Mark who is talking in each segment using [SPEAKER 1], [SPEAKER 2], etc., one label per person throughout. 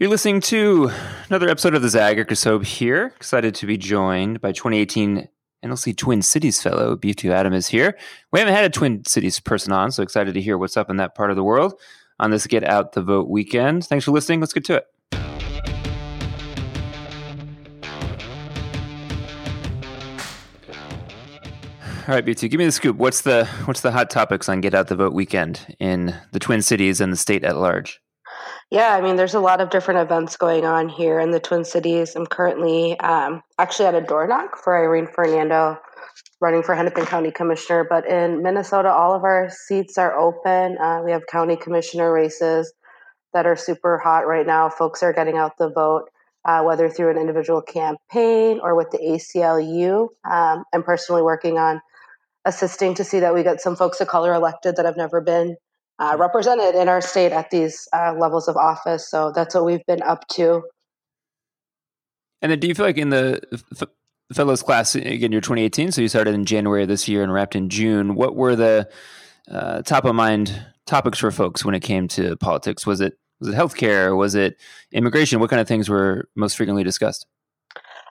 [SPEAKER 1] You're listening to another episode of the Zag Soap here. Excited to be joined by 2018 NLC Twin Cities fellow Biiftuu Adam is here. We haven't had a Twin Cities person on, so excited to hear what's up in that part of the world on this Get Out the Vote weekend. Thanks for listening. Let's get to it. All right, Bitu, give me the scoop. What's the what's the hot topics on Get Out the Vote weekend in the Twin Cities and the state at large?
[SPEAKER 2] Yeah, I mean, there's a lot of different events going on here in the Twin Cities. I'm currently um, actually at a door knock for Irene Fernando, running for Hennepin County Commissioner. But in Minnesota, all of our seats are open. Uh, we have county commissioner races that are super hot right now. Folks are getting out the vote, uh, whether through an individual campaign or with the ACLU. Um, I'm personally working on assisting to see that we get some folks of color elected that have never been uh, represented in our state at these uh, levels of office. So that's what we've been up to.
[SPEAKER 1] And then, do you feel like in the f- fellows class again, you're 2018, so you started in January of this year and wrapped in June. What were the uh, top of mind topics for folks when it came to politics? Was it was it healthcare? Was it immigration? What kind of things were most frequently discussed?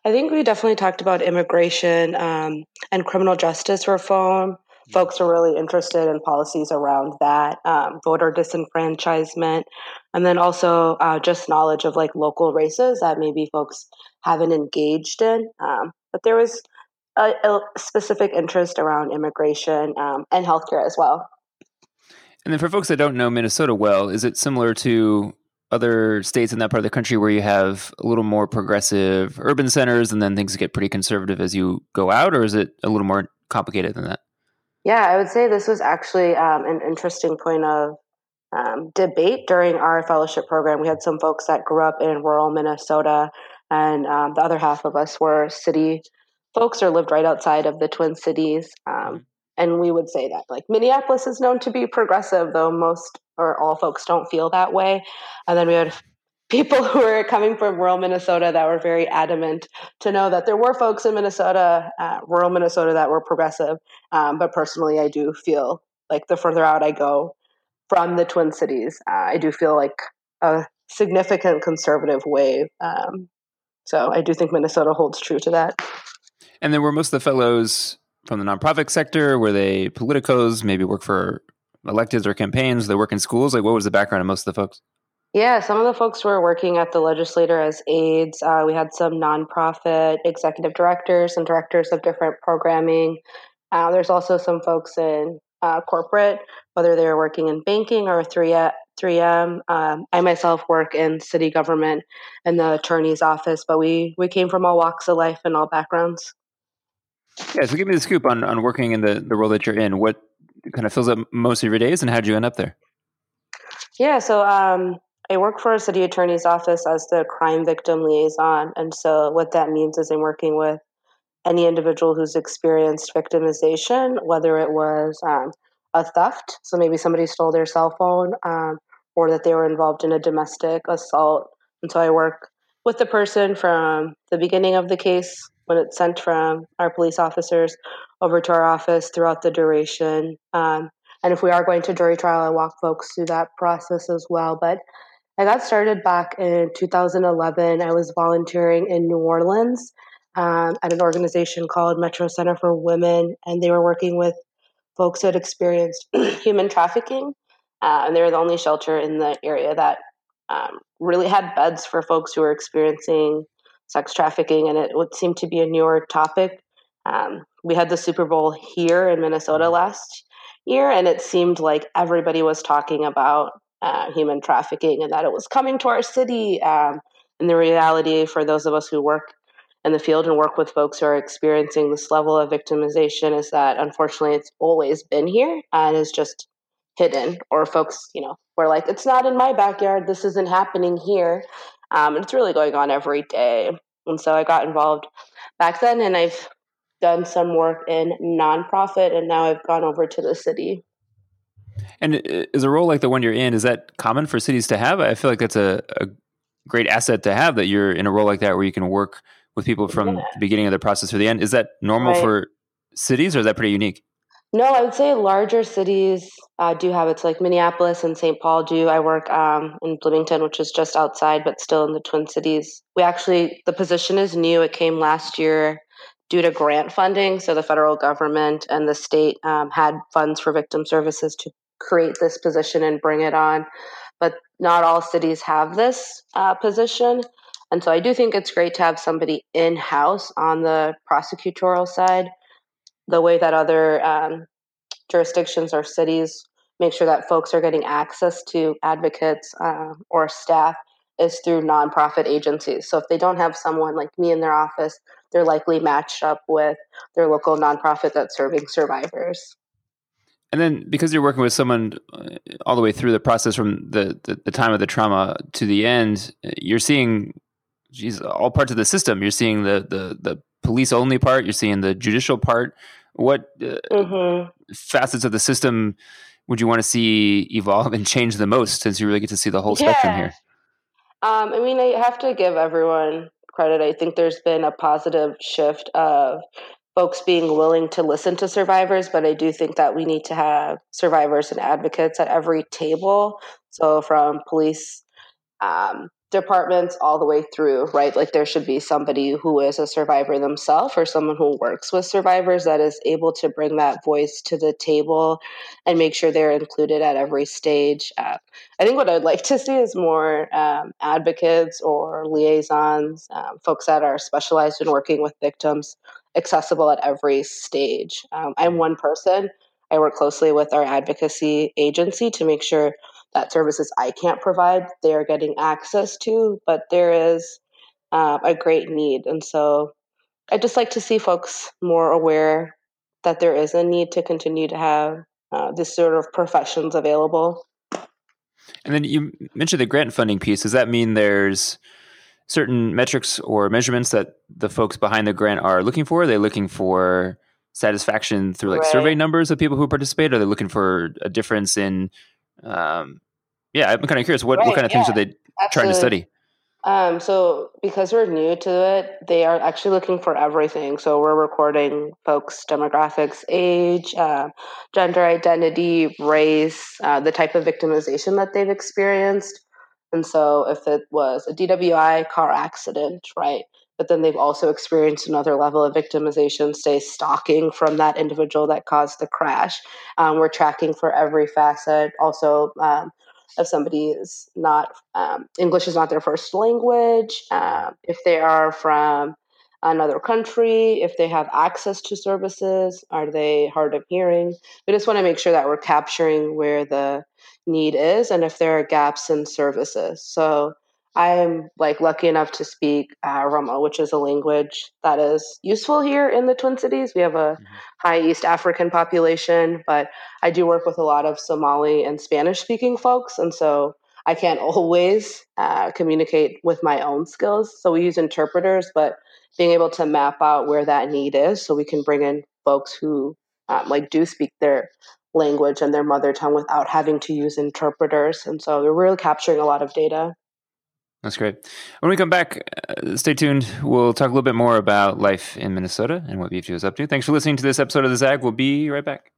[SPEAKER 2] I think we definitely talked about immigration um, and criminal justice reform folks are really interested in policies around that, um, voter disenfranchisement, and then also uh, just knowledge of like local races that maybe folks haven't engaged in. Um, but there was a, a, specific interest around immigration um, and healthcare as well.
[SPEAKER 1] And then for folks that don't know Minnesota well, is it similar to other states in that part of the country where you have a little more progressive urban centers and then things get pretty conservative as you go out, or is it a little more complicated than that?
[SPEAKER 2] Yeah, I would say this was actually um, an interesting point of um, debate during our fellowship program. We had some folks that grew up in rural Minnesota, and um, the other half of us were city folks or lived right outside of the Twin Cities. Um, and we would say that like Minneapolis is known to be progressive, though most or all folks don't feel that way. And then we had people who were coming from rural Minnesota that were very adamant to know that there were folks in Minnesota, uh, rural Minnesota, that were progressive. Um, but personally, I do feel like the further out I go from the Twin Cities, uh, I do feel like a significant conservative wave. Um, so I do think Minnesota holds true to that.
[SPEAKER 1] And then were most of the fellows from the nonprofit sector? Were they politicos, maybe work for electeds or campaigns? They work in schools? Like what was the background of most of the folks?
[SPEAKER 2] Yeah, some of the folks were working at the legislature as aides. Uh, we had some nonprofit executive directors and directors of different programming. Uh, there's also some folks in uh, corporate, whether they were working in banking or 3M. 3M. Um, I myself work in city government in the attorney's office, but we, we came from all walks of life and all backgrounds.
[SPEAKER 1] Yeah, so give me the scoop on, on working in the, the role that you're in. What kind of fills up most of your days, and how did you end up there?
[SPEAKER 2] Yeah, so um, I work for a city attorney's office as the crime victim liaison. And so, what that means is I'm working with any individual who's experienced victimization, whether it was um, a theft, so maybe somebody stole their cell phone, um, or that they were involved in a domestic assault. And so, I work with the person from the beginning of the case when it's sent from our police officers over to our office throughout the duration. Um, and if we are going to jury trial, I walk folks through that process as well. But I got started back in 2011. I was volunteering in New Orleans um, at an organization called Metro Center for Women, and they were working with folks who had experienced human trafficking. Uh, and they were the only shelter in the area that um, really had beds for folks who were experiencing sex trafficking, and it would seem to be a newer topic. Um, we had the Super Bowl here in Minnesota last year, and it seemed like everybody was talking about uh, human trafficking and that it was coming to our city. Um, and the reality for those of us who work in the field and work with folks who are experiencing this level of victimization is that unfortunately it's always been here and is just hidden. Or folks, you know, we're like, it's not in my backyard, this isn't happening here. Um, and it's really going on every day. And so I got involved back then and I've done some work in nonprofit and now I've gone over to the city.
[SPEAKER 1] And is a role like the one you're in, is that common for cities to have? I feel like that's a, a great asset to have that you're in a role like that where you can work with people from yeah. the beginning of the process to the end. Is that normal right. for cities or is that pretty unique?
[SPEAKER 2] No, I would say larger cities uh, do have it. So like Minneapolis and St. Paul do. I work um, in Bloomington, which is just outside, but still in the Twin Cities. We actually, the position is new. It came last year due to grant funding. So the federal government and the state um, had funds for victim services to create this position and bring it on. But not all cities have this uh, position. And so I do think it's great to have somebody in house on the prosecutorial side the way that other um, jurisdictions or cities make sure that folks are getting access to advocates uh, or staff is through nonprofit agencies. So if they don't have someone like me in their office, they're likely matched up with their local nonprofit that's serving survivors.
[SPEAKER 1] And then because you're working with someone uh, all the way through the process from the, the, the time of the trauma to the end, you're seeing geez, all parts of the system. You're seeing the, the, the police only part. You're seeing the judicial part. What uh, mm-hmm. facets of the system would you want to see evolve and change the most, since you really get to see the whole yeah. spectrum here?
[SPEAKER 2] Um, I mean, I have to give everyone credit. I think there's been a positive shift of folks being willing to listen to survivors, but I do think that we need to have survivors and advocates at every table. So, from police um, departments all the way through, right? Like there should be somebody who is a survivor themselves or someone who works with survivors that is able to bring that voice to the table and make sure they're included at every stage. Uh, I think what I'd like to see is more um, advocates or liaisons, um, folks that are specialized in working with victims, accessible at every stage. Um, I'm one person. I work closely with our advocacy agency to make sure that services I can't provide, they are getting access to, but there is uh, a great need. And so I just like to see folks more aware that there is a need to continue to have uh, this sort of professions available.
[SPEAKER 1] And then you mentioned the grant funding piece. Does that mean there's certain metrics or measurements that the folks behind the grant are looking for? Are they looking for satisfaction through like right. survey numbers of people who participate? Are they looking for a difference in um, yeah, I'm kind of curious. What, right, what kind of yeah, things are they absolutely. trying to study?
[SPEAKER 2] Um, so because we're new to it, they are actually looking for everything. So we're recording folks' demographics, age, uh, gender identity, race, uh, the type of victimization that they've experienced. And so if it was a DWI car accident, right? But then they've also experienced another level of victimization, say stalking from that individual that caused the crash. Um, we're tracking for every facet. Also, um, if somebody is not um, English is not their first language, uh, if they are from another country, if they have access to services, are they hard of hearing? We just want to make sure that we're capturing where the need is and if there are gaps in services. So I'm like lucky enough to speak uh, Oromo, which is a language that is useful here in the Twin Cities. We have a mm-hmm. high East African population, but I do work with a lot of Somali and Spanish speaking folks, and so I can't always uh, communicate with my own skills. So we use interpreters, but being able to map out where that need is, so we can bring in folks who um, like do speak their language and their mother tongue without having to use interpreters, and so we're really capturing a lot of data.
[SPEAKER 1] That's great. When we come back, uh, stay tuned. We'll talk a little bit more about life in Minnesota and what BFG is up to. Thanks for listening to this episode of The Zag. We'll be right back.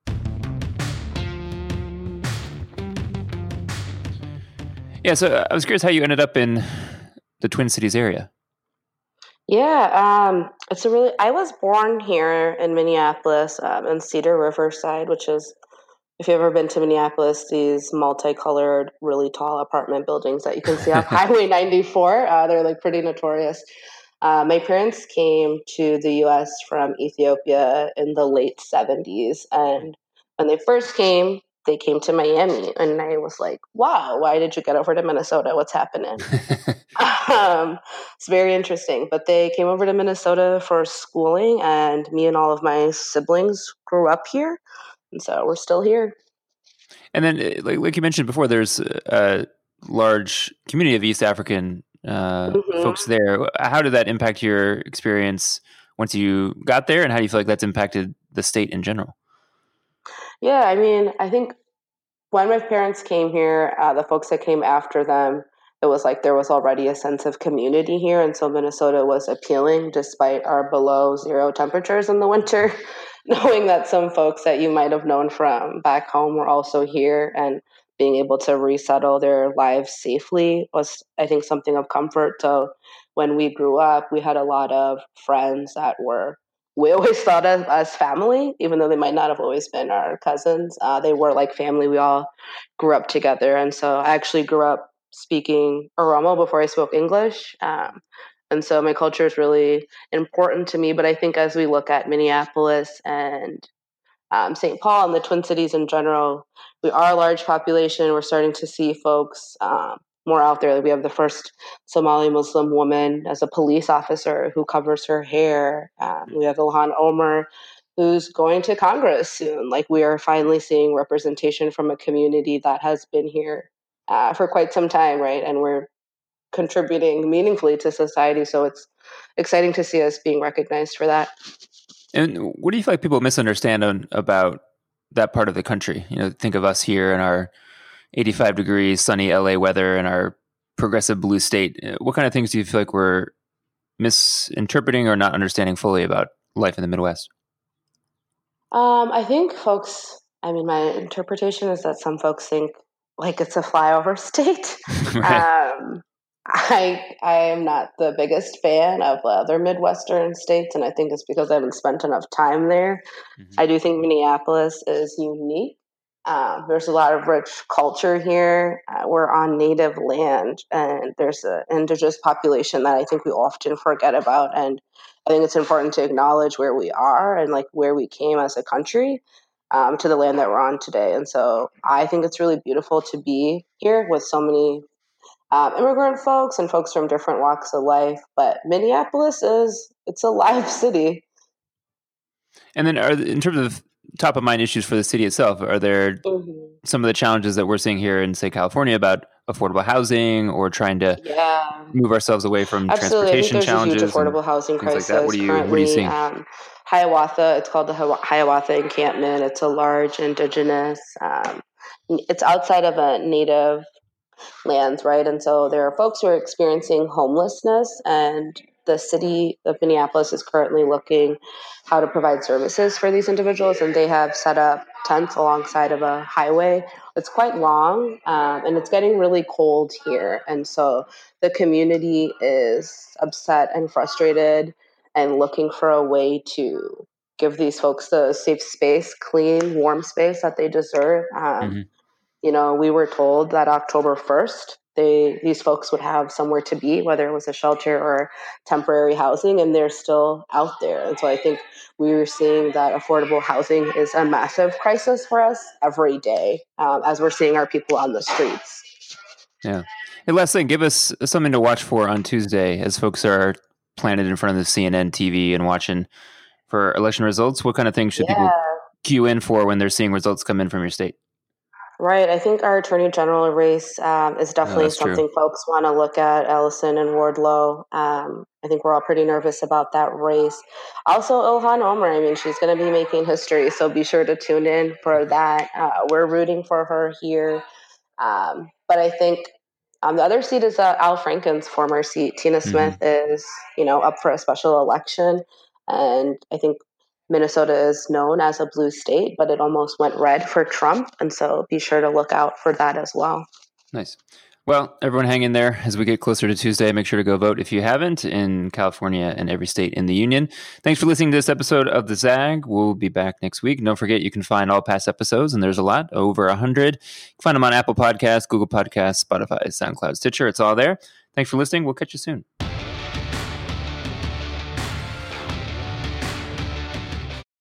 [SPEAKER 1] Yeah, so uh, I was curious how you ended up in the Twin Cities area.
[SPEAKER 2] Yeah, um, it's a really. I was born here in Minneapolis, um, in Cedar Riverside, which is if you've ever been to Minneapolis, these multicolored, really tall apartment buildings that you can see off Highway 94, uh, they're like pretty notorious. Uh, my parents came to the US from Ethiopia in the late 70s. And when they first came, they came to Miami. And I was like, wow, why did you get over to Minnesota? What's happening? um, it's very interesting. But they came over to Minnesota for schooling, and me and all of my siblings grew up here. And so we're still here.
[SPEAKER 1] And then, uh, like, like you mentioned before, there's a large community of East African uh, mm-hmm. folks there. How did that impact your experience once you got there, and how do you feel like that's impacted the state in general?
[SPEAKER 2] Yeah, I mean, I think when my parents came here, uh, the folks that came after them, it was like there was already a sense of community here. And so Minnesota was appealing despite our below zero temperatures in the winter, knowing that some folks that you might have known from back home were also here and being able to resettle their lives safely was, I think, something of comfort. So when we grew up, we had a lot of friends that were we always thought of as family, even though they might not have always been our cousins. Uh, they were like family. We all grew up together. And so I actually grew up speaking Oromo before I spoke English. Um, and so my culture is really important to me. But I think as we look at Minneapolis and um, St. Paul and the Twin Cities in general, we are a large population. We're starting to see folks um, more out there. We have the first Somali Muslim woman as a police officer who covers her hair. Um, we have Ilhan Omar, who's going to Congress soon. Like we are finally seeing representation from a community that has been here uh, for quite some time, right? And we're contributing meaningfully to society. So it's exciting to see us being recognized for that.
[SPEAKER 1] And what do you feel like people misunderstand on, about that part of the country? You know, think of us here in our 85 degrees sunny LA weather and our progressive blue state. Uh, what kind of things do you feel like we're misinterpreting or not understanding fully about life in the Midwest?
[SPEAKER 2] Um, I think folks, I mean, my interpretation is that some folks think like it's a flyover state. right. um, I I am not the biggest fan of other Midwestern states, and I think it's because I haven't spent enough time there. Mm-hmm. I do think Minneapolis is unique um, there's a lot of rich culture here. Uh, we're on native land, and there's an indigenous population that I think we often forget about. And I think it's important to acknowledge where we are and like where we came as a country um, to the land that we're on today. And so I think it's really beautiful to be here with so many um, immigrant folks and folks from different walks of life. But Minneapolis is it's a live city.
[SPEAKER 1] And then, are in terms of top of mind issues for the city itself? Are there mm-hmm. some of the challenges that we're seeing here in, say, California about affordable housing or trying to yeah. move ourselves away from Absolutely. transportation challenges?
[SPEAKER 2] Affordable housing crisis. Like what, are you, currently, what are you seeing? Um, Hiawatha, it's called the Hiawatha encampment. It's a large indigenous, um, it's outside of a native lands, right? And so there are folks who are experiencing homelessness and the city of Minneapolis is currently looking how to provide services for these individuals, and they have set up tents alongside of a highway. It's quite long, um, and it's getting really cold here, and so the community is upset and frustrated and looking for a way to give these folks the safe space, clean, warm space that they deserve. Um, mm-hmm. You know, we were told that October 1st they these folks would have somewhere to be, whether it was a shelter or temporary housing, and they're still out there. And so I think we are seeing that affordable housing is a massive crisis for us every day um, as we're seeing our people on the streets.
[SPEAKER 1] Yeah. And last thing, give us something to watch for on Tuesday as folks are planted in front of the CNN TV and watching for election results. What kind of things should yeah. people cue in for when they're seeing results come in from your state?
[SPEAKER 2] Right. I think our attorney general race um, is definitely something true. folks want to look at. Ellison and Wardlow. Um, I think we're all pretty nervous about that race. Also, Ilhan Omar. I mean, she's going to be making history, so be sure to tune in for that. Uh, we're rooting for her here. Um, but I think um, the other seat is uh, Al Franken's former seat. Tina mm-hmm. Smith mm-hmm. is, you know, up for a special election, and I think Minnesota is known as a blue state, but it almost went red for Trump. And so be sure to look out for that as well.
[SPEAKER 1] Nice. Well, everyone hang in there as we get closer to Tuesday. Make sure to go vote if you haven't in California and every state in the union. Thanks for listening to this episode of The Zag. We'll be back next week. Don't forget, you can find all past episodes, and there's a lot, over 100. You can find them on Apple Podcasts, Google Podcasts, Spotify, SoundCloud, Stitcher. It's all there. Thanks for listening. We'll catch you soon.